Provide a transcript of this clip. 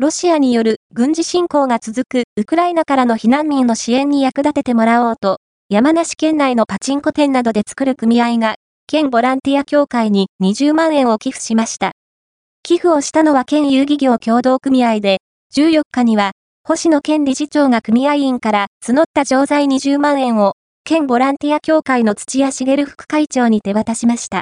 ロシアによる軍事侵攻が続くウクライナからの避難民の支援に役立ててもらおうと、山梨県内のパチンコ店などで作る組合が、県ボランティア協会に20万円を寄付しました。寄付をしたのは県遊戯業協同組合で、14日には、星野県理事長が組合員から募った錠剤20万円を、県ボランティア協会の土屋茂副会長に手渡しました。